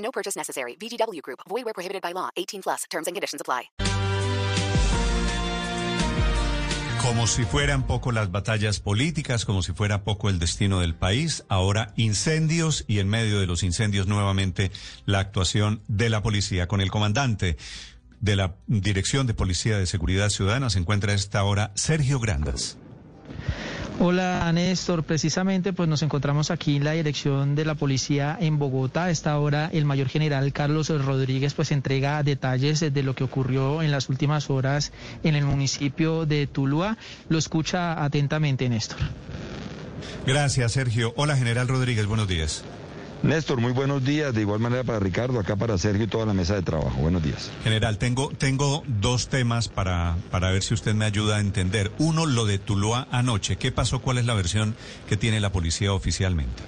No purchase necessary. VGW Group. Void where prohibited by law. 18 plus. Terms and conditions apply. Como si fueran poco las batallas políticas, como si fuera poco el destino del país, ahora incendios y en medio de los incendios nuevamente la actuación de la policía con el comandante de la Dirección de Policía de Seguridad Ciudadana se encuentra a esta hora Sergio Grandas. Hola Néstor, precisamente pues nos encontramos aquí en la dirección de la policía en Bogotá. A esta hora el mayor general Carlos Rodríguez pues entrega detalles de lo que ocurrió en las últimas horas en el municipio de Tuluá. Lo escucha atentamente Néstor. Gracias Sergio. Hola general Rodríguez, buenos días. Néstor, muy buenos días. De igual manera para Ricardo, acá para Sergio y toda la mesa de trabajo. Buenos días. General, tengo, tengo dos temas para, para ver si usted me ayuda a entender. Uno, lo de Tuluá anoche. ¿Qué pasó? ¿Cuál es la versión que tiene la policía oficialmente?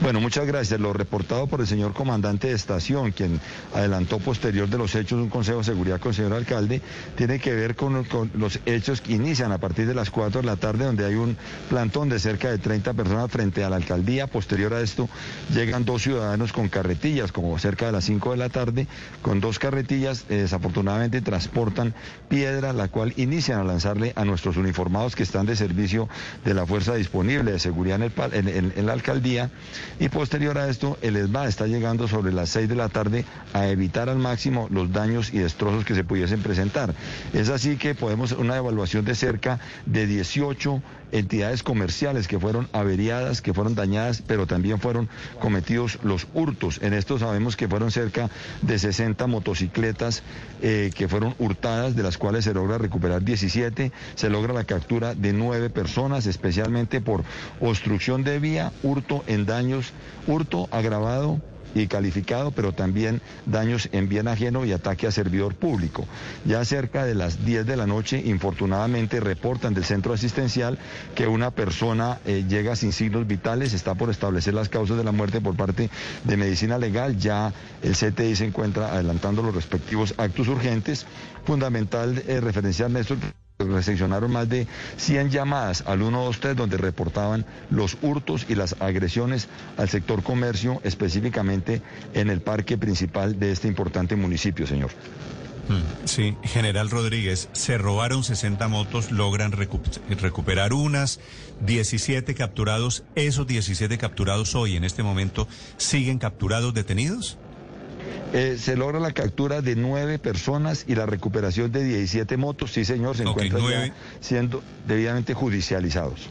Bueno, muchas gracias. Lo reportado por el señor comandante de estación, quien adelantó posterior de los hechos un consejo de seguridad con el señor alcalde, tiene que ver con, los hechos que inician a partir de las 4 de la tarde, donde hay un plantón de cerca de 30 personas frente a la alcaldía. Posterior a esto, llegan dos ciudadanos con carretillas, como cerca de las 5 de la tarde, con dos carretillas. Eh, desafortunadamente transportan piedra, la cual inician a lanzarle a nuestros uniformados que están de servicio de la fuerza disponible de seguridad en, el, en, en la alcaldía y posterior a esto el ESMA está llegando sobre las 6 de la tarde a evitar al máximo los daños y destrozos que se pudiesen presentar. Es así que podemos una evaluación de cerca de 18 entidades comerciales que fueron averiadas, que fueron dañadas, pero también fueron cometidos los hurtos. En esto sabemos que fueron cerca de 60 motocicletas eh, que fueron hurtadas, de las cuales se logra recuperar 17, se logra la captura de nueve personas, especialmente por obstrucción de vía, hurto en daños, hurto agravado y calificado, pero también daños en bien ajeno y ataque a servidor público. Ya cerca de las 10 de la noche, infortunadamente, reportan del centro asistencial que una persona eh, llega sin signos vitales, está por establecer las causas de la muerte por parte de medicina legal. Ya el CTI se encuentra adelantando los respectivos actos urgentes. Fundamental eh, referenciar, Néstor recepcionaron más de 100 llamadas al 123 donde reportaban los hurtos y las agresiones al sector comercio, específicamente en el parque principal de este importante municipio, señor. Sí, General Rodríguez, se robaron 60 motos, logran recu recuperar unas, 17 capturados. ¿Esos 17 capturados hoy, en este momento, siguen capturados detenidos? Eh, se logra la captura de nueve personas y la recuperación de 17 motos. Sí, señor, se okay, encuentran nueve... ya siendo debidamente judicializados.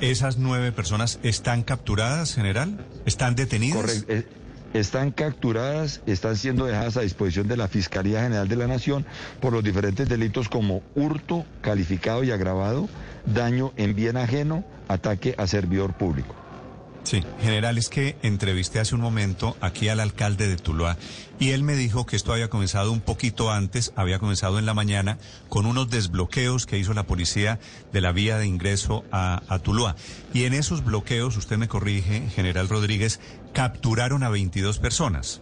¿Esas nueve personas están capturadas, general? ¿Están detenidas? Correcto. Eh, están capturadas, están siendo dejadas a disposición de la Fiscalía General de la Nación por los diferentes delitos como hurto calificado y agravado, daño en bien ajeno, ataque a servidor público. Sí, general, es que entrevisté hace un momento aquí al alcalde de Tuluá y él me dijo que esto había comenzado un poquito antes, había comenzado en la mañana con unos desbloqueos que hizo la policía de la vía de ingreso a, a Tuluá. Y en esos bloqueos, usted me corrige, general Rodríguez, capturaron a 22 personas.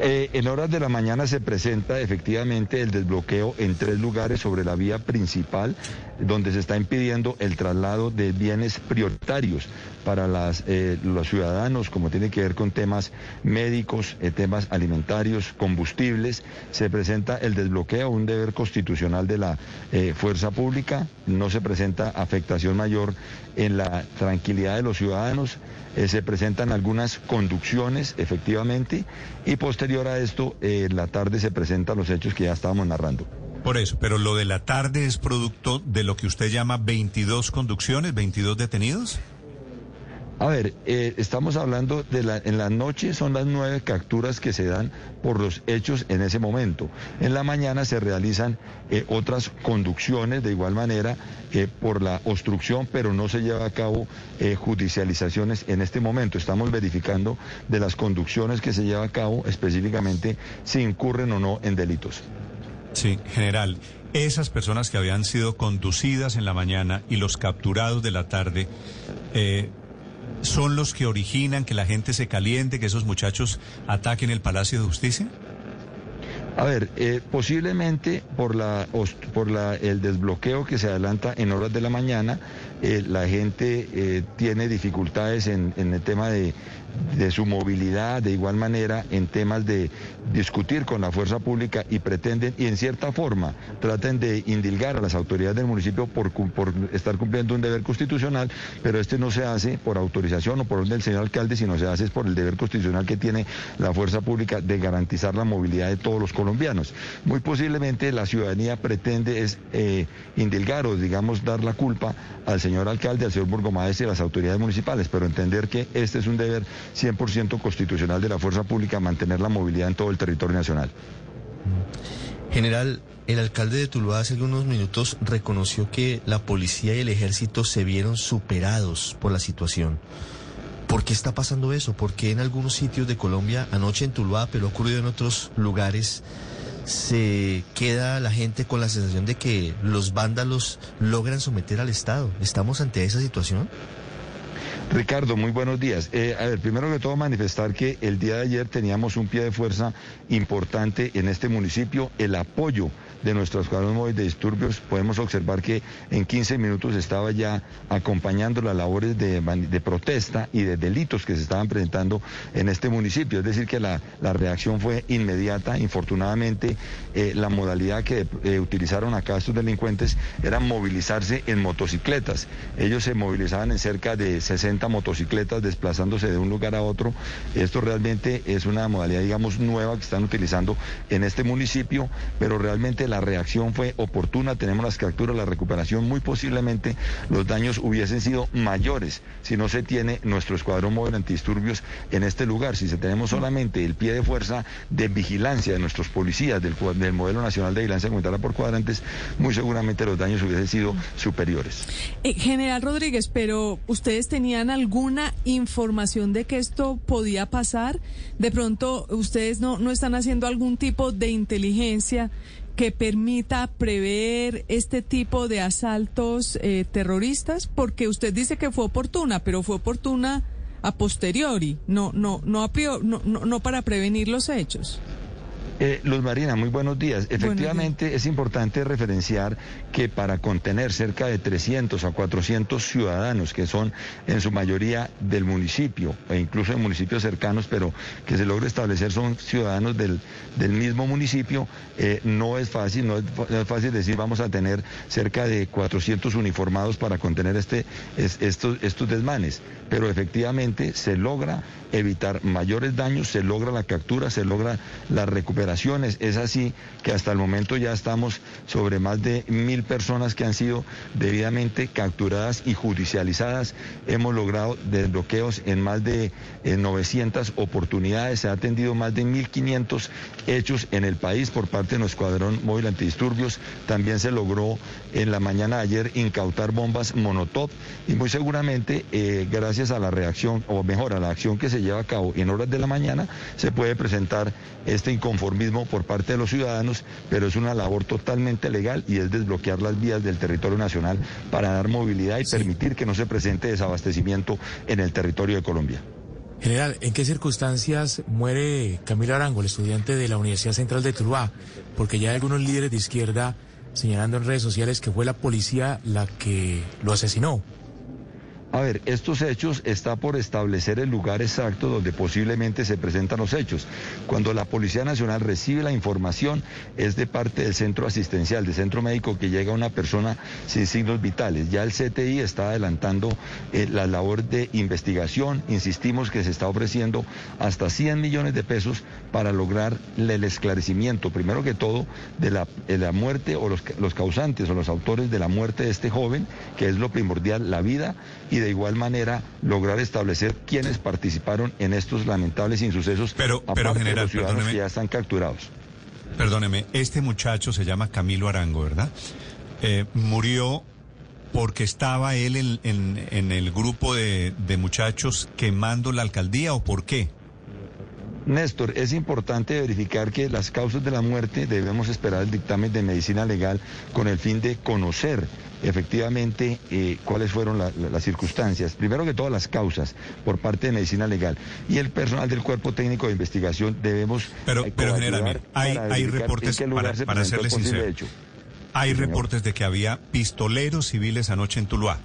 Eh, en horas de la mañana se presenta efectivamente el desbloqueo en tres lugares sobre la vía principal, donde se está impidiendo el traslado de bienes prioritarios para las, eh, los ciudadanos, como tiene que ver con temas médicos, eh, temas alimentarios, combustibles. Se presenta el desbloqueo, un deber constitucional de la eh, fuerza pública. No se presenta afectación mayor en la tranquilidad de los ciudadanos. Se presentan algunas conducciones, efectivamente, y posterior a esto, en la tarde se presentan los hechos que ya estábamos narrando. Por eso, pero lo de la tarde es producto de lo que usted llama 22 conducciones, 22 detenidos. A ver, eh, estamos hablando de la, en la noche son las nueve capturas que se dan por los hechos en ese momento. En la mañana se realizan eh, otras conducciones de igual manera eh, por la obstrucción, pero no se lleva a cabo judicializaciones en este momento. Estamos verificando de las conducciones que se lleva a cabo específicamente si incurren o no en delitos. Sí, general. Esas personas que habían sido conducidas en la mañana y los capturados de la tarde, son los que originan que la gente se caliente, que esos muchachos ataquen el Palacio de Justicia? A ver, eh, posiblemente por la por la, el desbloqueo que se adelanta en horas de la mañana, eh, la gente eh, tiene dificultades en, el tema de su movilidad, de igual manera en temas de discutir con la fuerza pública y pretenden, y en cierta forma, traten de indilgar a las autoridades del municipio por, estar cumpliendo un deber constitucional, pero este no se hace por autorización o por orden del señor alcalde, sino se hace por el deber constitucional que tiene la fuerza pública de garantizar la movilidad de todos los colombianos. Muy posiblemente la ciudadanía pretende es eh, indilgar o digamos dar la culpa al señor alcalde, al señor burgomaestre y a las autoridades municipales, pero entender que este es un deber 100% constitucional de la fuerza pública mantener la movilidad en todo el territorio nacional. General, el alcalde de Tuluá hace algunos minutos reconoció que la policía y el ejército se vieron superados por la situación. ¿Por qué está pasando eso? ¿Por qué en algunos sitios de Colombia, anoche en Tuluá, pero ocurrido en otros lugares, se queda la gente con la sensación de que los vándalos logran someter al Estado? ¿Estamos ante esa situación? Ricardo, muy buenos días. Eh, a ver, primero que todo manifestar que el día de ayer teníamos un pie de fuerza importante en este municipio, el apoyo de nuestros escuadrón móvil de disturbios, podemos observar que en 15 minutos estaba ya acompañando las labores de, protesta y de delitos que se estaban presentando en este municipio. Es decir, que la, reacción fue inmediata. Infortunadamente, eh, la modalidad que eh, utilizaron acá estos delincuentes era movilizarse en motocicletas. Ellos se movilizaban en cerca de 60 motocicletas desplazándose de un lugar a otro. Esto realmente es una modalidad, digamos, nueva que están utilizando en este municipio, pero realmente la reacción fue oportuna, tenemos las capturas, la recuperación, muy posiblemente los daños hubiesen sido mayores si no se tiene nuestro escuadrón móvil antidisturbios en este lugar, si se tenemos solamente el pie de fuerza de vigilancia de nuestros policías del, del modelo nacional de vigilancia comunitaria por cuadrantes, muy seguramente los daños hubiesen sido superiores. Eh, General Rodríguez, pero ustedes tenían alguna información de que esto podía pasar? De pronto ustedes no, no están haciendo algún tipo de inteligencia que permita prever este tipo de asaltos eh, terroristas? Porque usted dice que fue oportuna, pero fue oportuna a posteriori, no, no, no, a no, no, no para prevenir los hechos. Eh, Luz Marina, muy buenos días. Efectivamente, es importante referenciar que para contener cerca de 300 a 400 ciudadanos, que son en su mayoría del municipio, e incluso en municipios cercanos, pero que se logre establecer son ciudadanos del, del mismo municipio, eh, no es fácil, no es, fácil decir vamos a tener cerca de 400 uniformados para contener este, estos, estos desmanes, pero efectivamente se logra evitar mayores daños, se logra la captura, se logra la recuperación. Es así que hasta el momento ya estamos sobre más de mil personas que han sido debidamente capturadas y judicializadas. Hemos logrado desbloqueos en más de 900 oportunidades. Se ha atendido más de 1.500 hechos en el país por parte de nuestro escuadrón móvil antidisturbios. También se logró en la mañana de ayer incautar bombas monotop y muy seguramente eh, gracias a la reacción, o mejor, a la acción que se lleva a cabo en horas de la mañana, se puede presentar este inconformismo por parte de los ciudadanos, pero es una labor totalmente legal y es desbloquear las vías del territorio nacional para dar movilidad y permitir que no se presente desabastecimiento en el territorio de Colombia. General, ¿en qué circunstancias muere Camilo Arango, el estudiante de la Universidad Central de Tuluá? Porque ya hay algunos líderes de izquierda señalando en redes sociales que fue la policía la que lo asesinó. A ver, estos hechos está por establecer el lugar exacto donde posiblemente se presentan los hechos. Cuando la Policía Nacional recibe la información es de parte del centro asistencial, del centro médico que llega una persona sin signos vitales. Ya el CTI está adelantando eh, la labor de investigación. Insistimos que se está ofreciendo hasta 100 millones de pesos para lograr el esclarecimiento, primero que todo, de la, muerte o los, los causantes o los autores de la muerte de este joven, que es lo primordial, la vida y de igual manera lograr establecer quiénes participaron en estos lamentables insucesos, Pero- pero, de general, los ciudadanos perdóneme. que ya están capturados. Perdóneme, este muchacho se llama Camilo Arango, ¿verdad? Eh, murió porque estaba él en, en- en el grupo de, de muchachos quemando la alcaldía o por qué? Néstor, es importante verificar que las causas de la muerte debemos esperar el dictamen de medicina legal con el fin de conocer efectivamente eh, cuáles fueron la- la- las circunstancias. Primero que todas las causas por parte de medicina legal y el personal del cuerpo técnico de investigación debemos Pero, eh, pero general, hay, hay reportes, para, se para serle sincero, hecho. hay Sí, señor. reportes de que había pistoleros civiles anoche en Tuluá.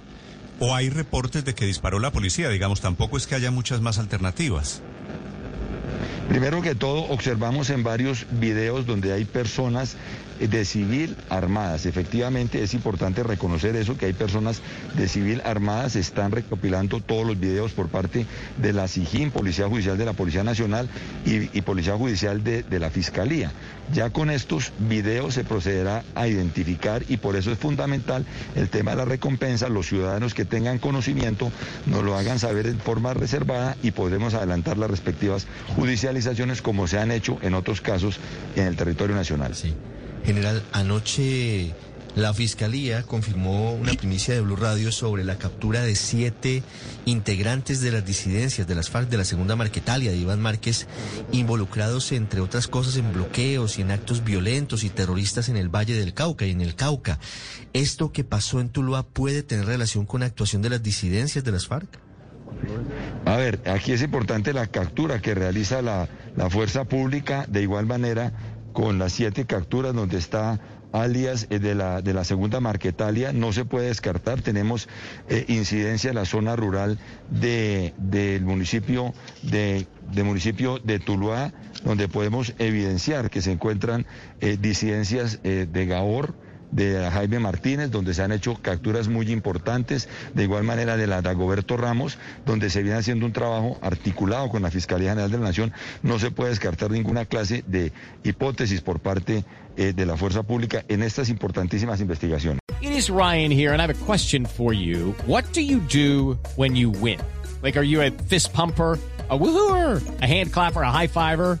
O hay reportes de que disparó la policía, digamos, tampoco es que haya muchas más alternativas. Primero que todo, observamos en varios videos donde hay personas eh, de civil armadas. Efectivamente, es importante reconocer eso, que hay personas de civil armadas. Están recopilando todos los videos por parte de la SIJIN, Policía Judicial de la Policía Nacional y, Policía Judicial de la Fiscalía. Ya con estos videos se procederá a identificar y por eso es fundamental el tema de la recompensa. Los ciudadanos que tengan conocimiento nos lo hagan saber en forma reservada y podremos adelantar las respectivas judicializaciones como se han hecho en otros casos en el territorio nacional. Sí. General, anoche la Fiscalía confirmó una primicia de Blue Radio sobre la captura de siete integrantes de las disidencias de las FARC de la segunda Marquetalia de Iván Márquez, involucrados entre otras cosas en bloqueos y en actos violentos y terroristas en el Valle del Cauca y en el Cauca. ¿Esto que pasó en Tuluá puede tener relación con la actuación de las disidencias de las FARC? A ver, aquí es importante la captura que realiza la, la fuerza pública, de igual manera con las siete capturas donde está alias eh, de la, de la segunda Marquetalia, no se puede descartar, tenemos eh, incidencia en la zona rural de, del municipio de, de municipio de Tuluá, donde podemos evidenciar que se encuentran eh, disidencias de Gahor, de Jaime Martínez, donde se han hecho capturas muy importantes, de igual manera de la de Dagoberto Ramos, donde se viene haciendo un trabajo articulado con la Fiscalía General de la Nación. No se puede descartar ninguna clase de hipótesis por parte eh, de la fuerza pública en estas importantísimas investigaciones. It is Ryan here, and I have a question for you. What do you do when you win? Like, are you a fist pumper? A woohooer, a hand clapper, a high fiver.